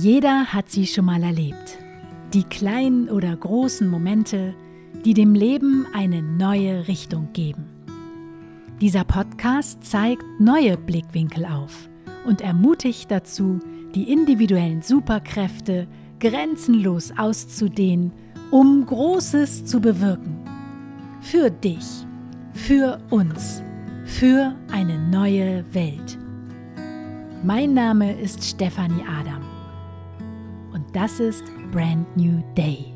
Jeder hat sie schon mal erlebt. Die kleinen oder großen Momente, die dem Leben eine neue Richtung geben. Dieser Podcast zeigt neue Blickwinkel auf und ermutigt dazu, die individuellen Superkräfte grenzenlos auszudehnen, um Großes zu bewirken. Für dich, für uns, für eine neue Welt. Mein Name ist Stefanie Adam das ist Brand New Day.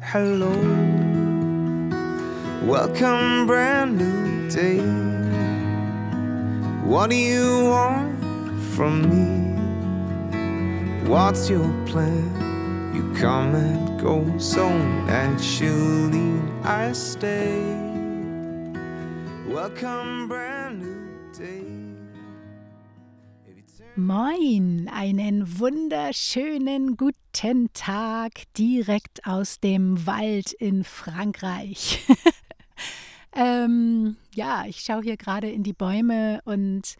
Hello, welcome, brand new day. What do you want from me? What's your plan? You come and go so naturally. I stay. Welcome, brand new day. Moin, einen wunderschönen guten Tag direkt aus dem Wald in Frankreich. ähm, ja, ich schaue hier gerade in die Bäume und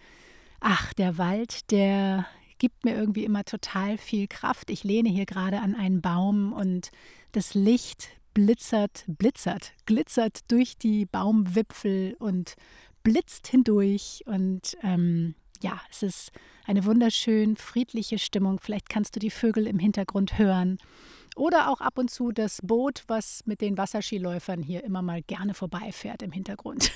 ach, der Wald, der gibt mir irgendwie immer total viel Kraft. Ich lehne hier gerade an einen Baum und das Licht blitzert, blitzert, glitzert durch die Baumwipfel und blitzt hindurch und ähm, ja, es ist eine wunderschön friedliche Stimmung. Vielleicht kannst du die Vögel im Hintergrund hören. Oder auch ab und zu das Boot, was mit den Wasserskiläufern hier immer mal gerne vorbeifährt im Hintergrund.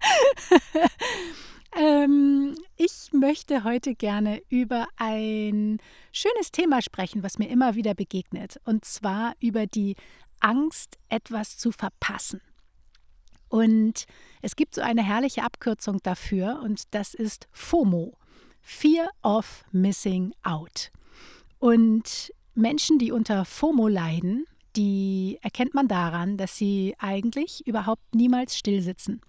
ähm, ich möchte heute gerne über ein schönes Thema sprechen, was mir immer wieder begegnet. Und zwar über die Angst, etwas zu verpassen. Und es gibt so eine herrliche Abkürzung dafür und das ist FOMO, Fear of Missing Out. Und Menschen, die unter FOMO leiden, die erkennt man daran, dass sie eigentlich überhaupt niemals stillsitzen.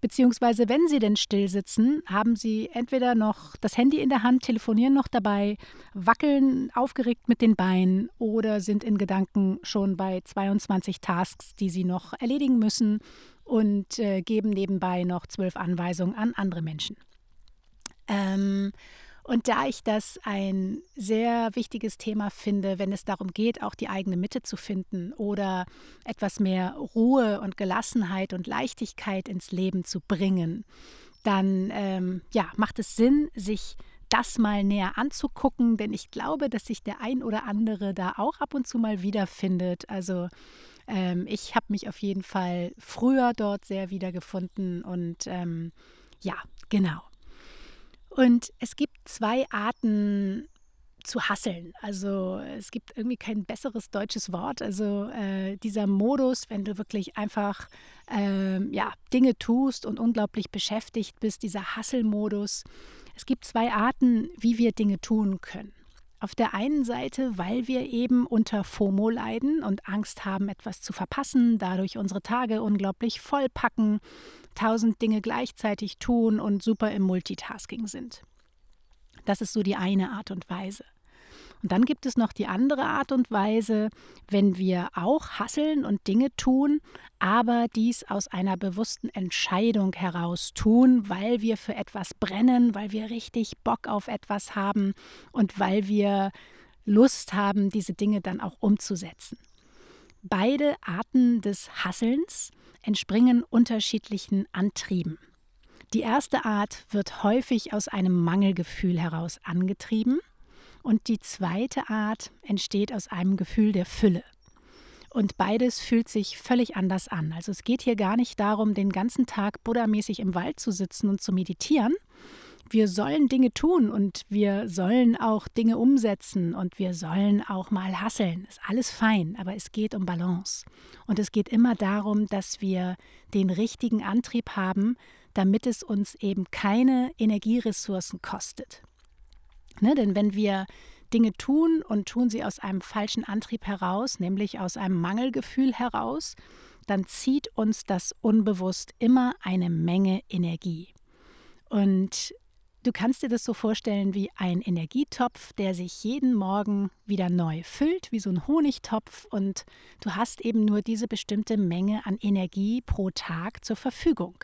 Beziehungsweise, wenn sie denn still sitzen, haben sie entweder noch das Handy in der Hand, telefonieren noch dabei, wackeln aufgeregt mit den Beinen oder sind in Gedanken schon bei 22 Tasks, die sie noch erledigen müssen und äh, geben nebenbei noch zwölf Anweisungen an andere Menschen. Ähm, und da ich das ein sehr wichtiges Thema finde, wenn es darum geht, auch die eigene Mitte zu finden oder etwas mehr Ruhe und Gelassenheit und Leichtigkeit ins Leben zu bringen, dann ähm, ja, macht es Sinn, sich das mal näher anzugucken, denn ich glaube, dass sich der ein oder andere da auch ab und zu mal wiederfindet. Also ähm, ich habe mich auf jeden Fall früher dort sehr wiedergefunden und ähm, ja, genau. Und es gibt zwei Arten zu hasseln. Also es gibt irgendwie kein besseres deutsches Wort. Also äh, dieser Modus, wenn du wirklich einfach äh, ja, Dinge tust und unglaublich beschäftigt bist, dieser Hasselmodus. Es gibt zwei Arten, wie wir Dinge tun können. Auf der einen Seite, weil wir eben unter FOMO leiden und Angst haben, etwas zu verpassen, dadurch unsere Tage unglaublich vollpacken, tausend Dinge gleichzeitig tun und super im Multitasking sind. Das ist so die eine Art und Weise. Und dann gibt es noch die andere Art und Weise, wenn wir auch hasseln und Dinge tun, aber dies aus einer bewussten Entscheidung heraus tun, weil wir für etwas brennen, weil wir richtig Bock auf etwas haben und weil wir Lust haben, diese Dinge dann auch umzusetzen. Beide Arten des Hasselns entspringen unterschiedlichen Antrieben. Die erste Art wird häufig aus einem Mangelgefühl heraus angetrieben und die zweite Art entsteht aus einem Gefühl der Fülle. Und beides fühlt sich völlig anders an. Also es geht hier gar nicht darum, den ganzen Tag buddhamäßig im Wald zu sitzen und zu meditieren. Wir sollen Dinge tun und wir sollen auch Dinge umsetzen und wir sollen auch mal hasseln. Ist alles fein, aber es geht um Balance. Und es geht immer darum, dass wir den richtigen Antrieb haben, damit es uns eben keine Energieressourcen kostet. Ne, denn wenn wir Dinge tun und tun sie aus einem falschen Antrieb heraus, nämlich aus einem Mangelgefühl heraus, dann zieht uns das unbewusst immer eine Menge Energie. Und Du kannst dir das so vorstellen wie ein Energietopf, der sich jeden Morgen wieder neu füllt, wie so ein Honigtopf. Und du hast eben nur diese bestimmte Menge an Energie pro Tag zur Verfügung.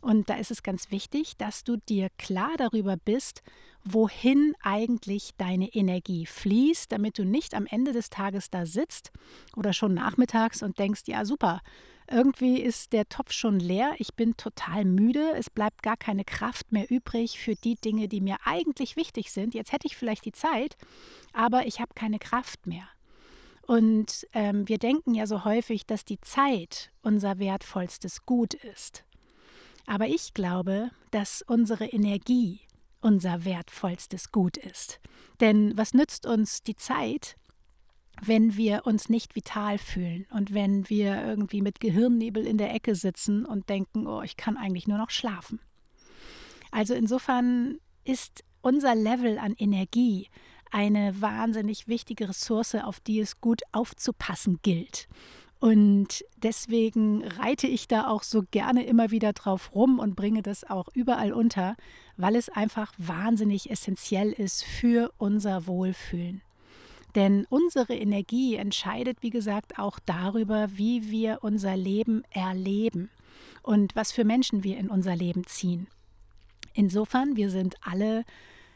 Und da ist es ganz wichtig, dass du dir klar darüber bist, wohin eigentlich deine Energie fließt, damit du nicht am Ende des Tages da sitzt oder schon nachmittags und denkst, ja super, irgendwie ist der Topf schon leer, ich bin total müde, es bleibt gar keine Kraft mehr übrig für die Dinge, die mir eigentlich wichtig sind. Jetzt hätte ich vielleicht die Zeit, aber ich habe keine Kraft mehr. Und ähm, wir denken ja so häufig, dass die Zeit unser wertvollstes Gut ist. Aber ich glaube, dass unsere Energie unser wertvollstes Gut ist. Denn was nützt uns die Zeit, wenn wir uns nicht vital fühlen und wenn wir irgendwie mit Gehirnnebel in der Ecke sitzen und denken, oh, ich kann eigentlich nur noch schlafen. Also insofern ist unser Level an Energie eine wahnsinnig wichtige Ressource, auf die es gut aufzupassen gilt. Und deswegen reite ich da auch so gerne immer wieder drauf rum und bringe das auch überall unter, weil es einfach wahnsinnig essentiell ist für unser Wohlfühlen. Denn unsere Energie entscheidet, wie gesagt, auch darüber, wie wir unser Leben erleben und was für Menschen wir in unser Leben ziehen. Insofern, wir sind alle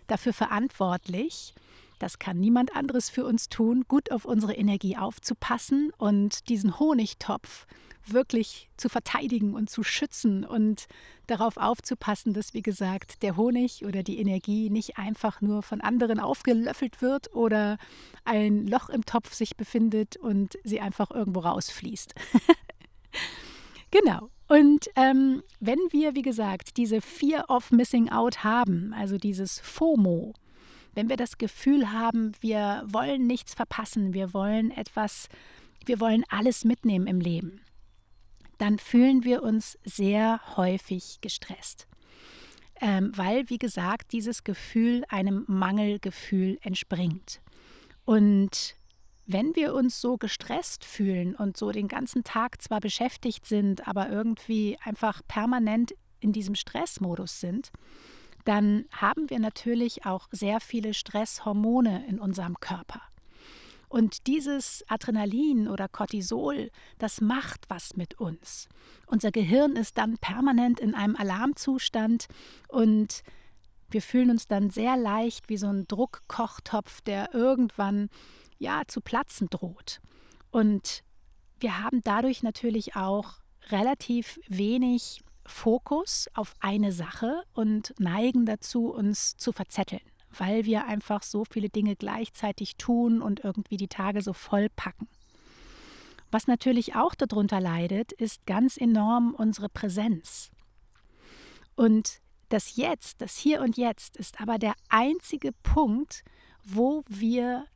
dafür verantwortlich, das kann niemand anderes für uns tun, gut auf unsere Energie aufzupassen und diesen Honigtopf wirklich zu verteidigen und zu schützen und darauf aufzupassen, dass, wie gesagt, der Honig oder die Energie nicht einfach nur von anderen aufgelöffelt wird oder ein Loch im Topf sich befindet und sie einfach irgendwo rausfließt. genau. Und ähm, wenn wir, wie gesagt, diese Fear of Missing Out haben, also dieses FOMO, wenn wir das Gefühl haben, wir wollen nichts verpassen, wir wollen etwas, wir wollen alles mitnehmen im Leben, dann fühlen wir uns sehr häufig gestresst. Ähm, weil, wie gesagt, dieses Gefühl einem Mangelgefühl entspringt. Und wenn wir uns so gestresst fühlen und so den ganzen Tag zwar beschäftigt sind, aber irgendwie einfach permanent in diesem Stressmodus sind, dann haben wir natürlich auch sehr viele Stresshormone in unserem Körper. Und dieses Adrenalin oder Cortisol, das macht was mit uns. Unser Gehirn ist dann permanent in einem Alarmzustand und wir fühlen uns dann sehr leicht wie so ein Druckkochtopf, der irgendwann ja zu platzen droht. Und wir haben dadurch natürlich auch relativ wenig Fokus auf eine Sache und neigen dazu, uns zu verzetteln, weil wir einfach so viele Dinge gleichzeitig tun und irgendwie die Tage so voll packen. Was natürlich auch darunter leidet, ist ganz enorm unsere Präsenz. Und das Jetzt, das Hier und Jetzt ist aber der einzige Punkt, wo wir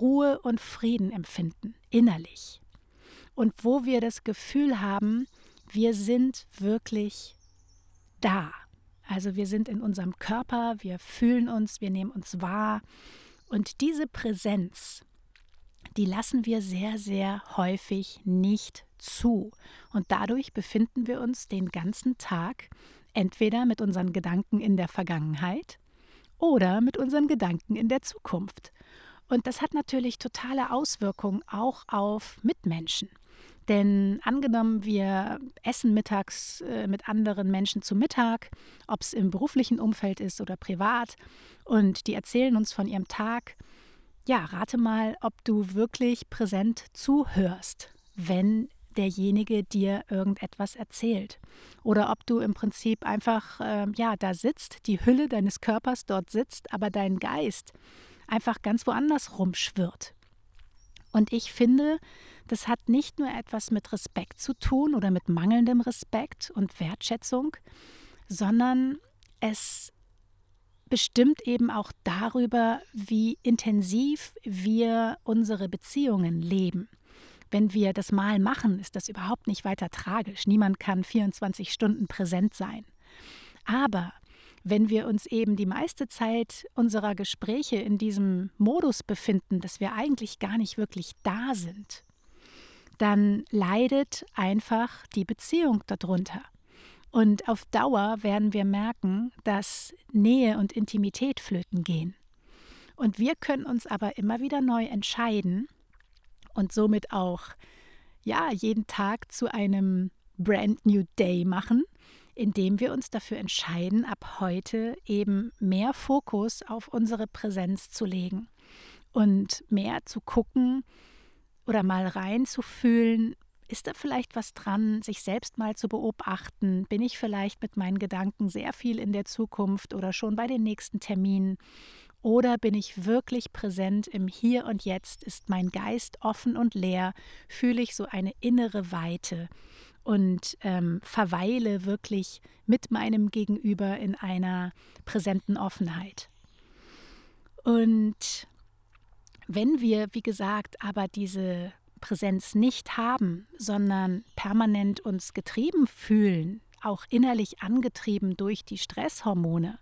Ruhe und Frieden empfinden, innerlich. Und wo wir das Gefühl haben, wir sind wirklich da. Also wir sind in unserem Körper, wir fühlen uns, wir nehmen uns wahr. Und diese Präsenz, die lassen wir sehr, sehr häufig nicht zu. Und dadurch befinden wir uns den ganzen Tag entweder mit unseren Gedanken in der Vergangenheit oder mit unseren Gedanken in der Zukunft. Und das hat natürlich totale Auswirkungen auch auf Mitmenschen. Denn angenommen, wir essen mittags äh, mit anderen Menschen zu Mittag, ob es im beruflichen Umfeld ist oder privat, und die erzählen uns von ihrem Tag, ja, rate mal, ob du wirklich präsent zuhörst, wenn derjenige dir irgendetwas erzählt. Oder ob du im Prinzip einfach, äh, ja, da sitzt, die Hülle deines Körpers dort sitzt, aber dein Geist einfach ganz woanders rumschwirrt. Und ich finde, das hat nicht nur etwas mit Respekt zu tun oder mit mangelndem Respekt und Wertschätzung, sondern es bestimmt eben auch darüber, wie intensiv wir unsere Beziehungen leben. Wenn wir das mal machen, ist das überhaupt nicht weiter tragisch. Niemand kann 24 Stunden präsent sein. Aber wenn wir uns eben die meiste Zeit unserer Gespräche in diesem Modus befinden, dass wir eigentlich gar nicht wirklich da sind, dann leidet einfach die Beziehung darunter. Und auf Dauer werden wir merken, dass Nähe und Intimität flöten gehen. Und wir können uns aber immer wieder neu entscheiden und somit auch ja, jeden Tag zu einem Brand New Day machen, indem wir uns dafür entscheiden, ab heute eben mehr Fokus auf unsere Präsenz zu legen und mehr zu gucken oder mal reinzufühlen, ist da vielleicht was dran, sich selbst mal zu beobachten? Bin ich vielleicht mit meinen Gedanken sehr viel in der Zukunft oder schon bei den nächsten Terminen? Oder bin ich wirklich präsent im Hier und Jetzt? Ist mein Geist offen und leer? Fühle ich so eine innere Weite und ähm, verweile wirklich mit meinem Gegenüber in einer präsenten Offenheit? Und wenn wir, wie gesagt, aber diese Präsenz nicht haben, sondern permanent uns getrieben fühlen, auch innerlich angetrieben durch die Stresshormone,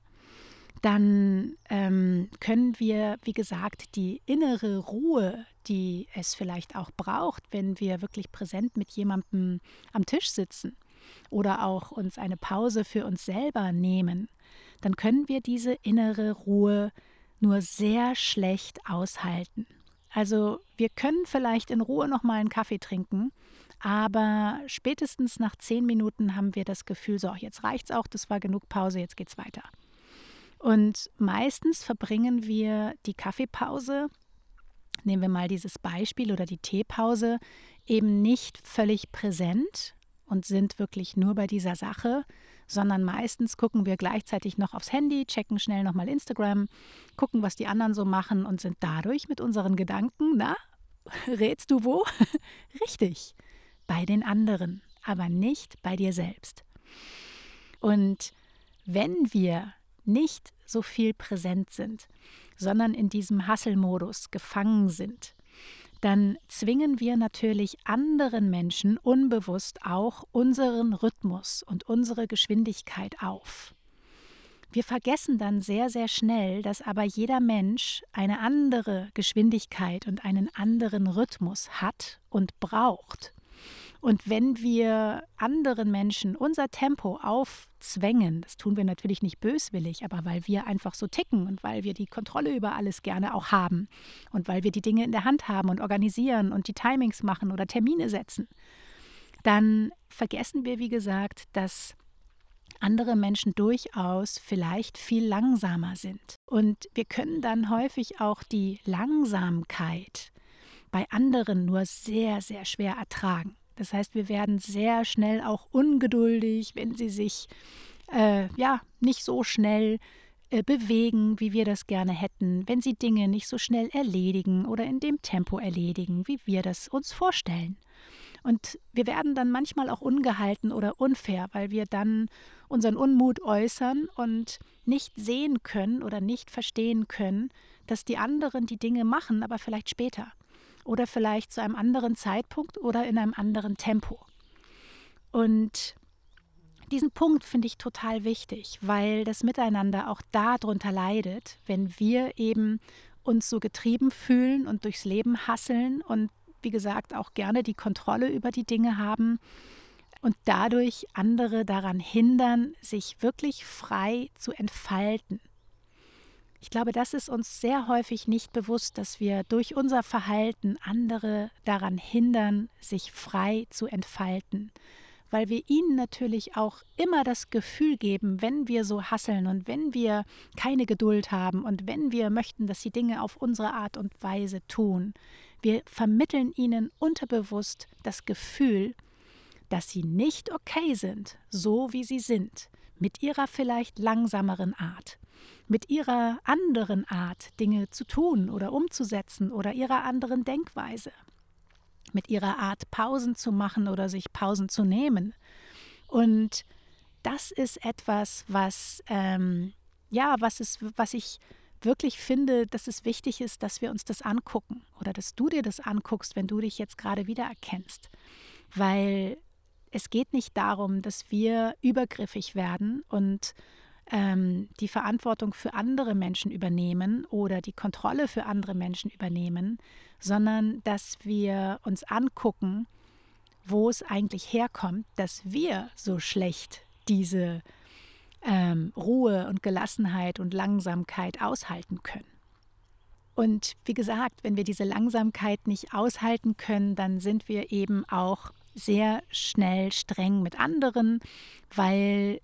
dann ähm, können wir, wie gesagt, die innere Ruhe, die es vielleicht auch braucht, wenn wir wirklich präsent mit jemandem am Tisch sitzen oder auch uns eine Pause für uns selber nehmen, dann können wir diese innere Ruhe nur sehr schlecht aushalten. Also wir können vielleicht in Ruhe noch mal einen Kaffee trinken, aber spätestens nach zehn Minuten haben wir das Gefühl, so jetzt reicht's auch, das war genug Pause, jetzt geht's weiter. Und meistens verbringen wir die Kaffeepause, nehmen wir mal dieses Beispiel oder die Teepause, eben nicht völlig präsent und sind wirklich nur bei dieser Sache, sondern meistens gucken wir gleichzeitig noch aufs Handy, checken schnell nochmal Instagram, gucken, was die anderen so machen und sind dadurch mit unseren Gedanken, na, rätst du wo? Richtig, bei den anderen, aber nicht bei dir selbst. Und wenn wir nicht so viel präsent sind, sondern in diesem Hasselmodus gefangen sind, dann zwingen wir natürlich anderen Menschen unbewusst auch unseren Rhythmus und unsere Geschwindigkeit auf. Wir vergessen dann sehr, sehr schnell, dass aber jeder Mensch eine andere Geschwindigkeit und einen anderen Rhythmus hat und braucht. Und wenn wir anderen Menschen unser Tempo aufzwängen, das tun wir natürlich nicht böswillig, aber weil wir einfach so ticken und weil wir die Kontrolle über alles gerne auch haben und weil wir die Dinge in der Hand haben und organisieren und die Timings machen oder Termine setzen, dann vergessen wir, wie gesagt, dass andere Menschen durchaus vielleicht viel langsamer sind. Und wir können dann häufig auch die Langsamkeit bei anderen nur sehr, sehr schwer ertragen. Das heißt, wir werden sehr schnell auch ungeduldig, wenn sie sich äh, ja nicht so schnell äh, bewegen, wie wir das gerne hätten, wenn sie Dinge nicht so schnell erledigen oder in dem Tempo erledigen, wie wir das uns vorstellen. Und wir werden dann manchmal auch ungehalten oder unfair, weil wir dann unseren Unmut äußern und nicht sehen können oder nicht verstehen können, dass die anderen die Dinge machen, aber vielleicht später oder vielleicht zu einem anderen Zeitpunkt oder in einem anderen Tempo. Und diesen Punkt finde ich total wichtig, weil das Miteinander auch darunter leidet, wenn wir eben uns so getrieben fühlen und durchs Leben hasseln und wie gesagt auch gerne die Kontrolle über die Dinge haben und dadurch andere daran hindern, sich wirklich frei zu entfalten. Ich glaube, das ist uns sehr häufig nicht bewusst, dass wir durch unser Verhalten andere daran hindern, sich frei zu entfalten, weil wir ihnen natürlich auch immer das Gefühl geben, wenn wir so hasseln und wenn wir keine Geduld haben und wenn wir möchten, dass sie Dinge auf unsere Art und Weise tun. Wir vermitteln ihnen unterbewusst das Gefühl, dass sie nicht okay sind, so wie sie sind, mit ihrer vielleicht langsameren Art mit ihrer anderen Art, Dinge zu tun oder umzusetzen oder ihrer anderen Denkweise, mit ihrer Art, Pausen zu machen oder sich Pausen zu nehmen. Und das ist etwas, was, ähm, ja, was, ist, was ich wirklich finde, dass es wichtig ist, dass wir uns das angucken oder dass du dir das anguckst, wenn du dich jetzt gerade wiedererkennst. Weil es geht nicht darum, dass wir übergriffig werden und ähm, die Verantwortung für andere Menschen übernehmen oder die Kontrolle für andere Menschen übernehmen, sondern dass wir uns angucken, wo es eigentlich herkommt, dass wir so schlecht diese ähm, Ruhe und Gelassenheit und Langsamkeit aushalten können. Und wie gesagt, wenn wir diese Langsamkeit nicht aushalten können, dann sind wir eben auch sehr schnell streng mit anderen, weil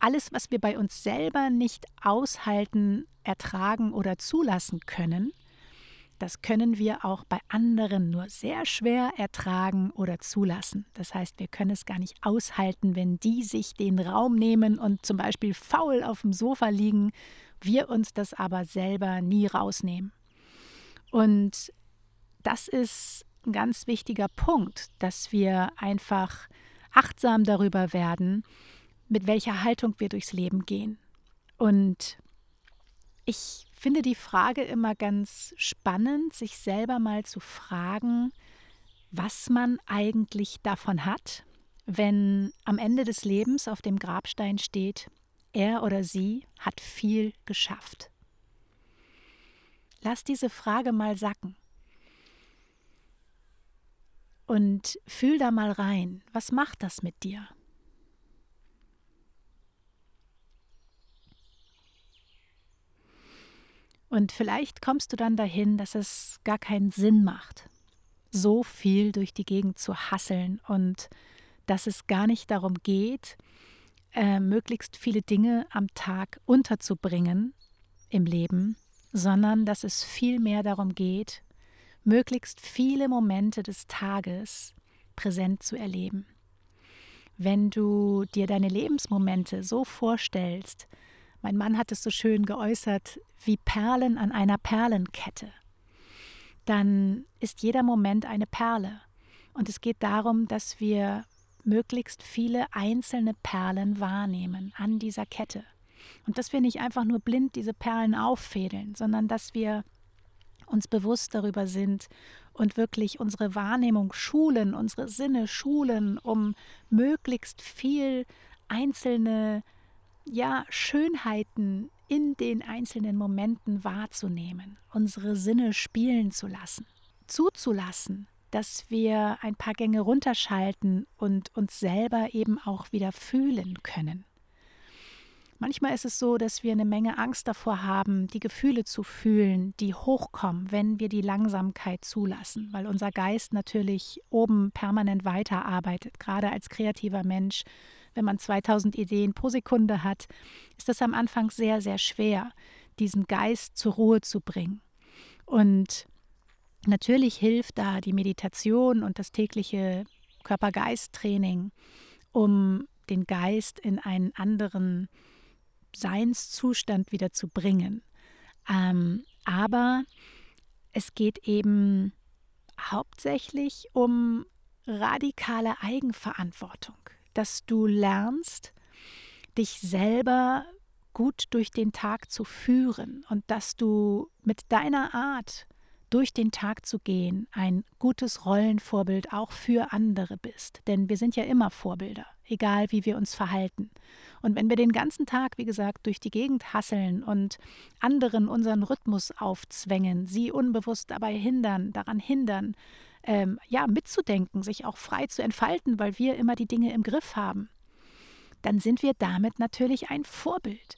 alles, was wir bei uns selber nicht aushalten, ertragen oder zulassen können, das können wir auch bei anderen nur sehr schwer ertragen oder zulassen. Das heißt, wir können es gar nicht aushalten, wenn die sich den Raum nehmen und zum Beispiel faul auf dem Sofa liegen, wir uns das aber selber nie rausnehmen. Und das ist ein ganz wichtiger Punkt, dass wir einfach achtsam darüber werden, mit welcher Haltung wir durchs Leben gehen. Und ich finde die Frage immer ganz spannend, sich selber mal zu fragen, was man eigentlich davon hat, wenn am Ende des Lebens auf dem Grabstein steht, er oder sie hat viel geschafft. Lass diese Frage mal sacken. Und fühl da mal rein, was macht das mit dir? Und vielleicht kommst du dann dahin, dass es gar keinen Sinn macht, so viel durch die Gegend zu hasseln und dass es gar nicht darum geht, äh, möglichst viele Dinge am Tag unterzubringen im Leben, sondern dass es vielmehr darum geht, möglichst viele Momente des Tages präsent zu erleben. Wenn du dir deine Lebensmomente so vorstellst, mein Mann hat es so schön geäußert, wie Perlen an einer Perlenkette. Dann ist jeder Moment eine Perle. Und es geht darum, dass wir möglichst viele einzelne Perlen wahrnehmen an dieser Kette. Und dass wir nicht einfach nur blind diese Perlen auffädeln, sondern dass wir uns bewusst darüber sind und wirklich unsere Wahrnehmung schulen, unsere Sinne schulen, um möglichst viel einzelne ja, Schönheiten in den einzelnen Momenten wahrzunehmen, unsere Sinne spielen zu lassen, zuzulassen, dass wir ein paar Gänge runterschalten und uns selber eben auch wieder fühlen können. Manchmal ist es so, dass wir eine Menge Angst davor haben, die Gefühle zu fühlen, die hochkommen, wenn wir die Langsamkeit zulassen, weil unser Geist natürlich oben permanent weiterarbeitet, gerade als kreativer Mensch wenn man 2000 Ideen pro Sekunde hat, ist es am Anfang sehr, sehr schwer, diesen Geist zur Ruhe zu bringen. Und natürlich hilft da die Meditation und das tägliche Körper-Geist-Training, um den Geist in einen anderen Seinszustand wieder zu bringen. Ähm, aber es geht eben hauptsächlich um radikale Eigenverantwortung dass du lernst, dich selber gut durch den Tag zu führen und dass du mit deiner Art durch den Tag zu gehen ein gutes Rollenvorbild auch für andere bist. Denn wir sind ja immer Vorbilder, egal wie wir uns verhalten. Und wenn wir den ganzen Tag, wie gesagt, durch die Gegend hasseln und anderen unseren Rhythmus aufzwängen, sie unbewusst dabei hindern, daran hindern, ähm, ja, mitzudenken, sich auch frei zu entfalten, weil wir immer die Dinge im Griff haben, dann sind wir damit natürlich ein Vorbild.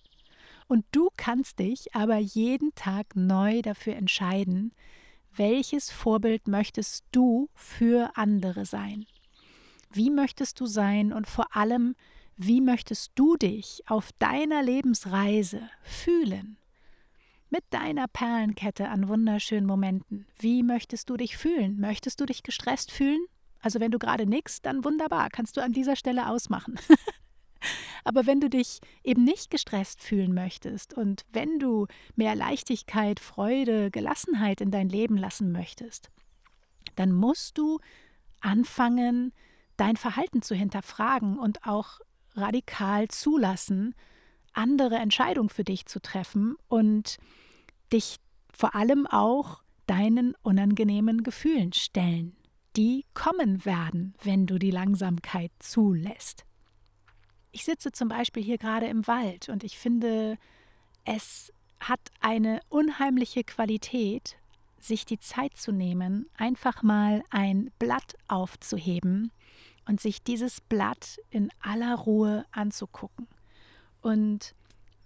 Und du kannst dich aber jeden Tag neu dafür entscheiden, welches Vorbild möchtest du für andere sein? Wie möchtest du sein und vor allem, wie möchtest du dich auf deiner Lebensreise fühlen? Mit deiner Perlenkette an wunderschönen Momenten. Wie möchtest du dich fühlen? Möchtest du dich gestresst fühlen? Also wenn du gerade nix, dann wunderbar, kannst du an dieser Stelle ausmachen. Aber wenn du dich eben nicht gestresst fühlen möchtest und wenn du mehr Leichtigkeit, Freude, Gelassenheit in dein Leben lassen möchtest, dann musst du anfangen, dein Verhalten zu hinterfragen und auch radikal zulassen, andere Entscheidungen für dich zu treffen und dich vor allem auch deinen unangenehmen Gefühlen stellen, die kommen werden, wenn du die Langsamkeit zulässt. Ich sitze zum Beispiel hier gerade im Wald und ich finde, es hat eine unheimliche Qualität, sich die Zeit zu nehmen, einfach mal ein Blatt aufzuheben und sich dieses Blatt in aller Ruhe anzugucken und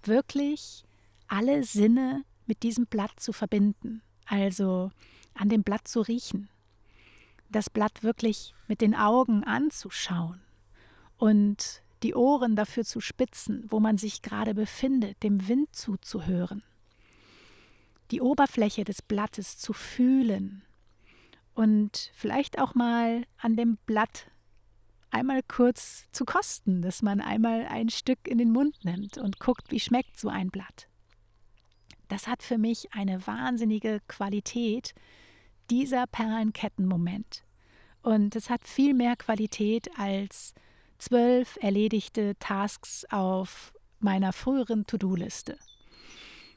wirklich alle Sinne mit diesem Blatt zu verbinden, also an dem Blatt zu riechen, das Blatt wirklich mit den Augen anzuschauen und die Ohren dafür zu spitzen, wo man sich gerade befindet, dem Wind zuzuhören, die Oberfläche des Blattes zu fühlen und vielleicht auch mal an dem Blatt einmal kurz zu kosten, dass man einmal ein Stück in den Mund nimmt und guckt, wie schmeckt so ein Blatt. Das hat für mich eine wahnsinnige Qualität, dieser Perlenkettenmoment. Und es hat viel mehr Qualität als zwölf erledigte Tasks auf meiner früheren To-Do-Liste.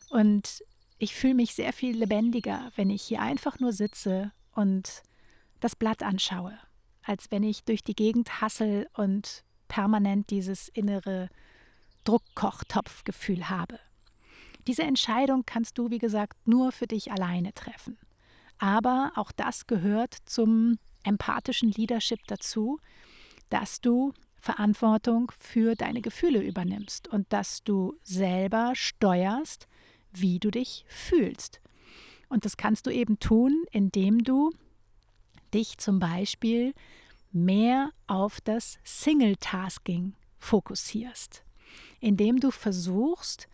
Und ich fühle mich sehr viel lebendiger, wenn ich hier einfach nur sitze und das Blatt anschaue als wenn ich durch die Gegend hassel und permanent dieses innere Druckkochtopfgefühl habe. Diese Entscheidung kannst du, wie gesagt, nur für dich alleine treffen. Aber auch das gehört zum empathischen Leadership dazu, dass du Verantwortung für deine Gefühle übernimmst und dass du selber steuerst, wie du dich fühlst. Und das kannst du eben tun, indem du dich zum Beispiel mehr auf das Single-Tasking fokussierst, indem du versuchst,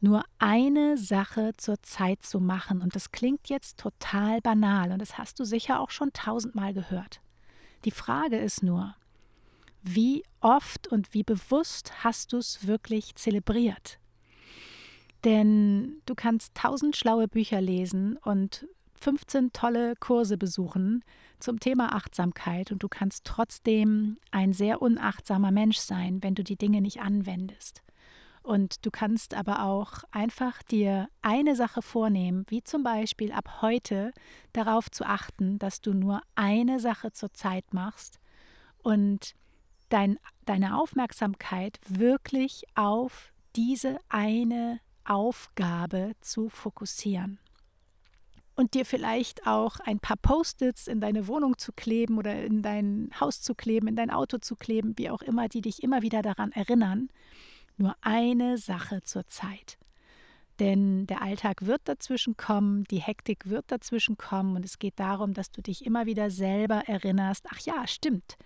nur eine Sache zur Zeit zu machen. Und das klingt jetzt total banal und das hast du sicher auch schon tausendmal gehört. Die Frage ist nur, wie oft und wie bewusst hast du es wirklich zelebriert? Denn du kannst tausend schlaue Bücher lesen und 15 tolle Kurse besuchen zum Thema Achtsamkeit und du kannst trotzdem ein sehr unachtsamer Mensch sein, wenn du die Dinge nicht anwendest. Und du kannst aber auch einfach dir eine Sache vornehmen, wie zum Beispiel ab heute darauf zu achten, dass du nur eine Sache zur Zeit machst und dein, deine Aufmerksamkeit wirklich auf diese eine Aufgabe zu fokussieren und dir vielleicht auch ein paar Post-its in deine Wohnung zu kleben oder in dein Haus zu kleben, in dein Auto zu kleben, wie auch immer, die dich immer wieder daran erinnern, nur eine Sache zur Zeit. Denn der Alltag wird dazwischen kommen, die Hektik wird dazwischen kommen und es geht darum, dass du dich immer wieder selber erinnerst, ach ja, stimmt,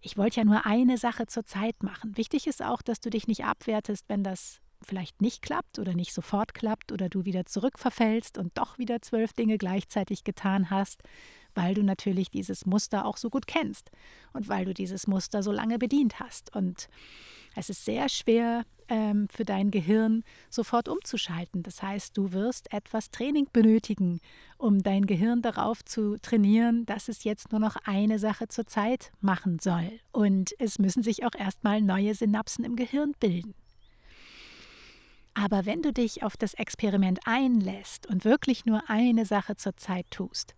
ich wollte ja nur eine Sache zur Zeit machen. Wichtig ist auch, dass du dich nicht abwertest, wenn das vielleicht nicht klappt oder nicht sofort klappt oder du wieder zurückverfällst und doch wieder zwölf Dinge gleichzeitig getan hast, weil du natürlich dieses Muster auch so gut kennst und weil du dieses Muster so lange bedient hast. Und es ist sehr schwer ähm, für dein Gehirn sofort umzuschalten. Das heißt, du wirst etwas Training benötigen, um dein Gehirn darauf zu trainieren, dass es jetzt nur noch eine Sache zur Zeit machen soll. Und es müssen sich auch erstmal neue Synapsen im Gehirn bilden. Aber wenn du dich auf das Experiment einlässt und wirklich nur eine Sache zur Zeit tust,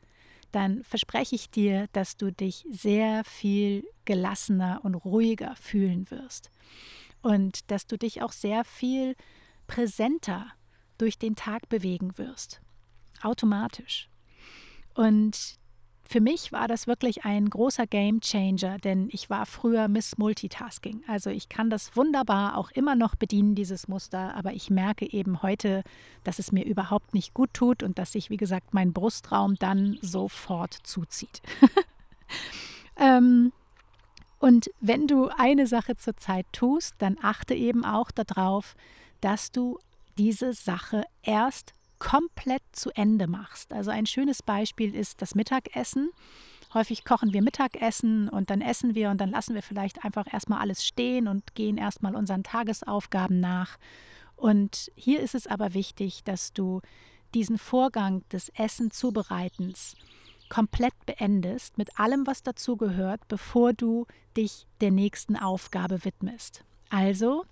dann verspreche ich dir, dass du dich sehr viel gelassener und ruhiger fühlen wirst und dass du dich auch sehr viel präsenter durch den Tag bewegen wirst, automatisch. Und für mich war das wirklich ein großer Game Changer, denn ich war früher Miss Multitasking. Also ich kann das wunderbar auch immer noch bedienen, dieses Muster, aber ich merke eben heute, dass es mir überhaupt nicht gut tut und dass sich, wie gesagt, mein Brustraum dann sofort zuzieht. ähm, und wenn du eine Sache zur Zeit tust, dann achte eben auch darauf, dass du diese Sache erst komplett zu Ende machst. Also ein schönes Beispiel ist das Mittagessen. Häufig kochen wir Mittagessen und dann essen wir und dann lassen wir vielleicht einfach erstmal alles stehen und gehen erstmal unseren Tagesaufgaben nach. Und hier ist es aber wichtig, dass du diesen Vorgang des Essen-Zubereitens komplett beendest mit allem, was dazugehört, bevor du dich der nächsten Aufgabe widmest. Also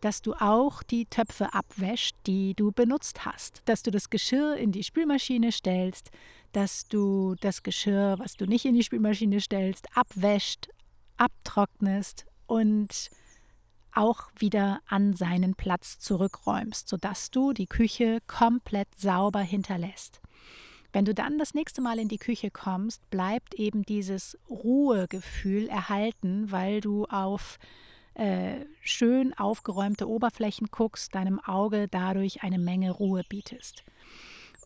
dass du auch die Töpfe abwäscht, die du benutzt hast, dass du das Geschirr in die Spülmaschine stellst, dass du das Geschirr, was du nicht in die Spülmaschine stellst, abwäscht, abtrocknest und auch wieder an seinen Platz zurückräumst, sodass du die Küche komplett sauber hinterlässt. Wenn du dann das nächste Mal in die Küche kommst, bleibt eben dieses Ruhegefühl erhalten, weil du auf äh, schön aufgeräumte Oberflächen guckst, deinem Auge dadurch eine Menge Ruhe bietest.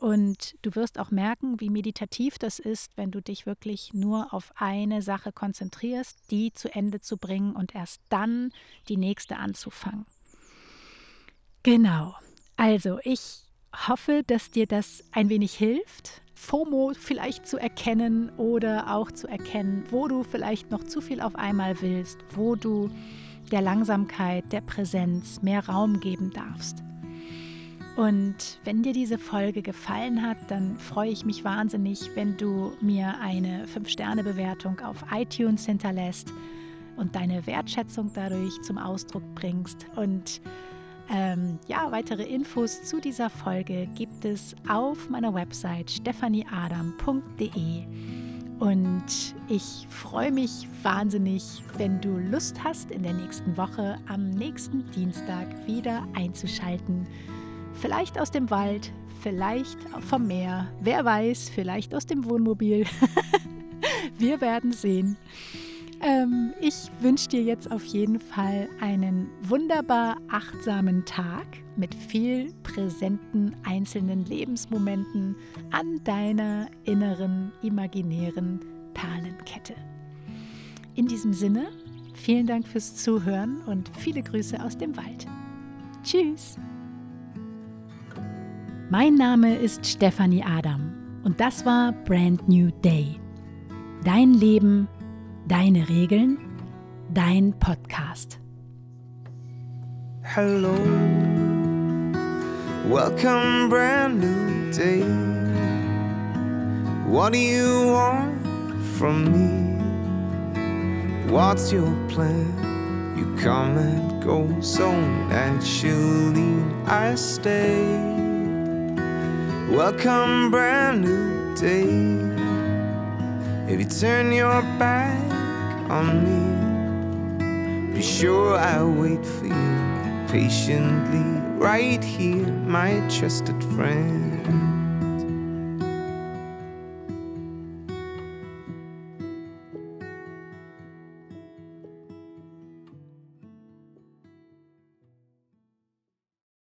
Und du wirst auch merken, wie meditativ das ist, wenn du dich wirklich nur auf eine Sache konzentrierst, die zu Ende zu bringen und erst dann die nächste anzufangen. Genau. Also, ich hoffe, dass dir das ein wenig hilft, FOMO vielleicht zu erkennen oder auch zu erkennen, wo du vielleicht noch zu viel auf einmal willst, wo du der Langsamkeit, der Präsenz mehr Raum geben darfst. Und wenn dir diese Folge gefallen hat, dann freue ich mich wahnsinnig, wenn du mir eine 5-Sterne-Bewertung auf iTunes hinterlässt und deine Wertschätzung dadurch zum Ausdruck bringst. Und ähm, ja, weitere Infos zu dieser Folge gibt es auf meiner Website stephanieadam.de. Und ich freue mich wahnsinnig, wenn du Lust hast, in der nächsten Woche am nächsten Dienstag wieder einzuschalten. Vielleicht aus dem Wald, vielleicht vom Meer, wer weiß, vielleicht aus dem Wohnmobil. Wir werden sehen. Ähm, ich wünsche dir jetzt auf jeden Fall einen wunderbar achtsamen Tag mit viel präsenten einzelnen Lebensmomenten an deiner inneren imaginären Perlenkette. In diesem Sinne, vielen Dank fürs Zuhören und viele Grüße aus dem Wald. Tschüss! Mein Name ist Stefanie Adam und das war Brand New Day. Dein Leben Deine Regeln, dein Podcast. Hello, welcome, brand new day. What do you want from me? What's your plan? You come and go so naturally. I stay. Welcome, brand new day. If you turn your back on me, be sure I'll wait for you patiently right here, my trusted friend.